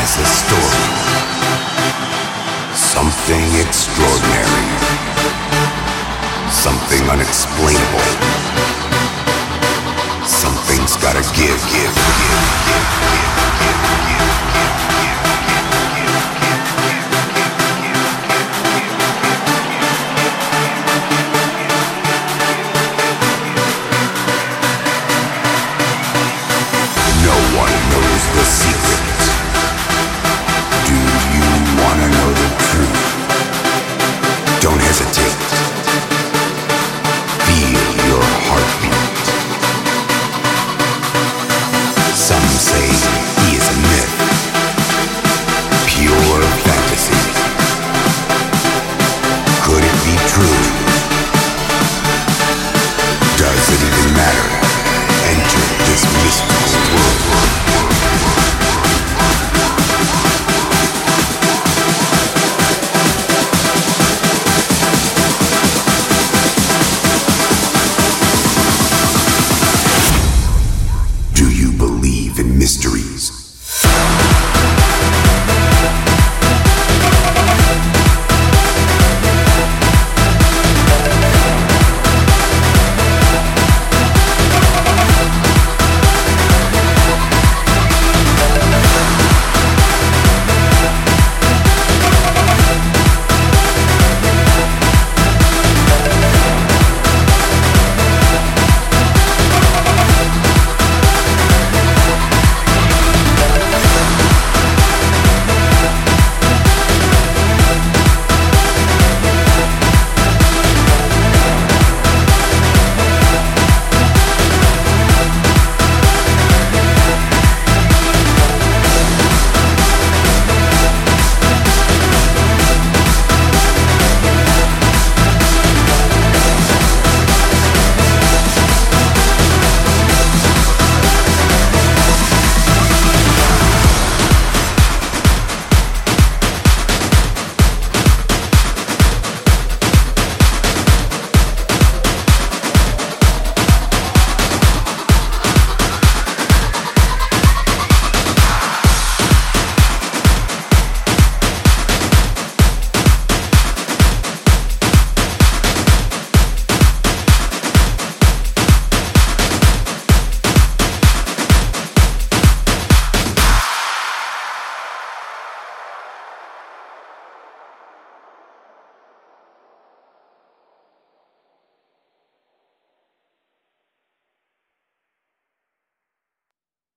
has a story. Something extraordinary. Something unexplainable. Something's gotta give, give, give.